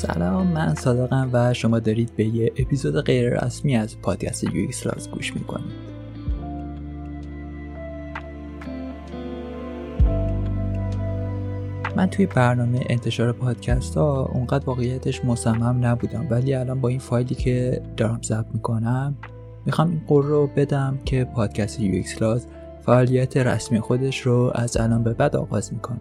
سلام من صادقم و شما دارید به یه اپیزود غیر رسمی از پادکست UX گوش می‌کنید. من توی برنامه انتشار پادکست ها اونقدر واقعیتش مصمم نبودم ولی الان با این فایلی که دارم ضبط می‌کنم می‌خوام این قول رو بدم که پادکست UX فعالیت رسمی خودش رو از الان به بعد آغاز می‌کنه.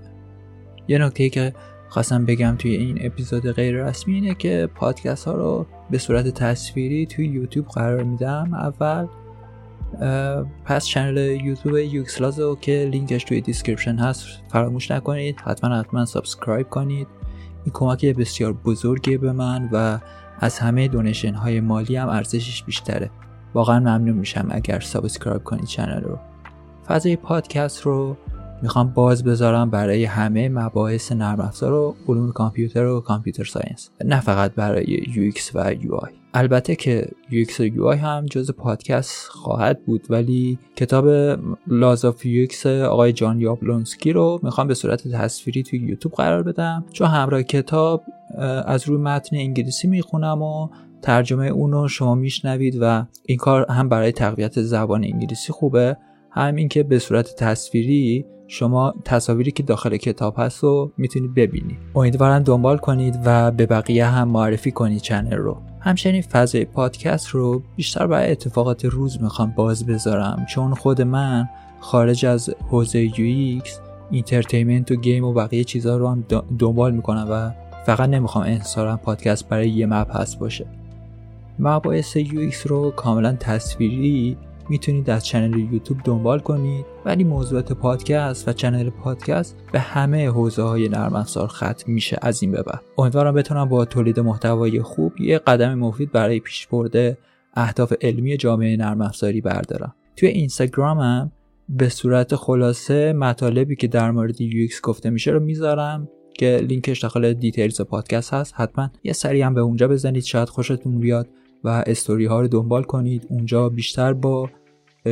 یه نکته که خواستم بگم توی این اپیزود غیر رسمی اینه که پادکست ها رو به صورت تصویری توی یوتیوب قرار میدم. اول پس channel یوتیوب UX Laws رو که لینکش توی description هست فراموش نکنید. حتما حتما subscribe کنید. این کمک بسیار بزرگیه به من و از همه donation های مالی هم ارزشش بیشتره. واقعا ممنون میشم اگر subscribe کنید channel رو. فضای پادکست رو می‌خوام باز بذارم برای همه مباحث نرم افزار و علوم کامپیوتر و computer science. نه فقط برای UX و UI البته که UX و UI هم جز پادکست خواهد بود ولی کتاب Laws of UX آقای جان یابلونسکی رو می‌خوام به صورت تصویری توی یوتیوب قرار بدم. چون همراه کتاب از روی متن انگلیسی می‌خونم و ترجمه اون رو شما میشنوید و این کار هم برای تقویت زبان انگلیسی خوبه. همین که به صورت تصویری شما تصاویری که داخل کتاب هست رو می‌تونید ببینید امیدوارم دنبال کنید و به بقیه هم معرفی کنید channel رو. همچنین فضای پادکست رو بیشتر برای اتفاقات روز می‌خوام باز بذارم چون خود من خارج از حوزه UX entertainment و game و بقیه چیزها رو هم دنبال می‌کنم و فقط نمی‌خوام انحصارا پادکست برای یه مبحث باشه. مباحث UX رو کاملا تصویری می‌تونید از channel یوتیوب دنبال کنید ولی موضوعات پادکست و channel پادکست به همه حوزه های نرم افزار ختم میشه از این به بعد. امیدوارم بتونم با تولید محتوای خوب یه قدم مفید برای پیشبرد اهداف علمی جامعه نرم افزاری بردارم. توی اینستاگرامم به صورت خلاصه مطالبی که در مورد UX گفته میشه رو می‌ذارم که لینکش داخل details پادکست هست. حتما یه سری هم به اونجا بزنید. شاید خوشتون بیاد و استوری ها رو دنبال کنید. اونجا بیشتر با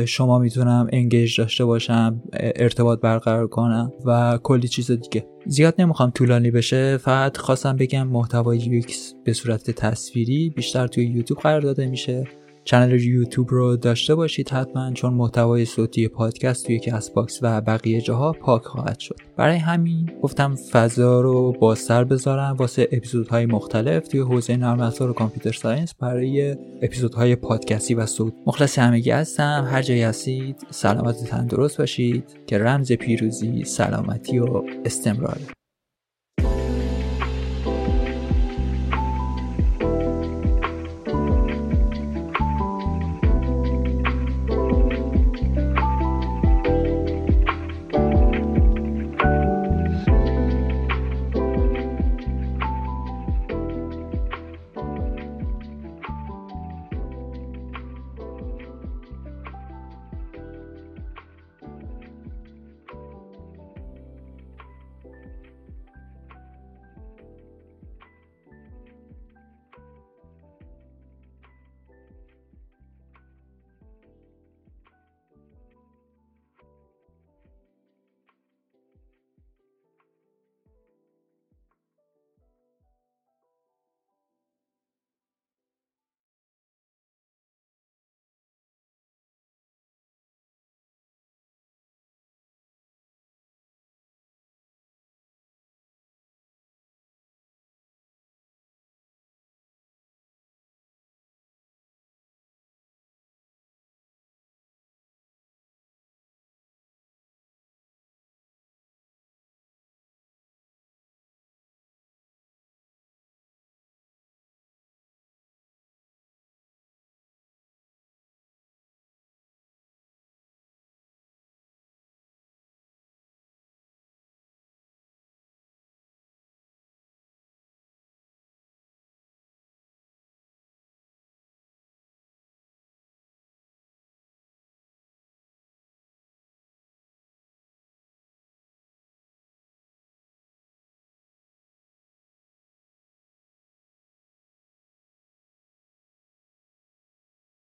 شما می‌تونم engage داشته باشم ارتباط برقرار کنم و کلی چیز دیگه. زیاد نمی‌خوام طولانی بشه فقط خواستم بگم محتوای UX به صورت تصویری بیشتر توی یوتیوب قرار داده میشه. channel یوتیوب رو داشته باشید حتما چون محتوای صوتی پادکست توی Castbox و بقیه جاها پاک خواهد شد. برای همین گفتم فضا رو بازتر بذارم واسه اپیزودهای مختلف توی حوزه نرم افزار و computer science برای اپیزودهای پادکستی و صوت. مخلص همگی هستم هر جایی هستید سلامت و تندرست باشید. که رمز پیروزی سلامتی و استمرار.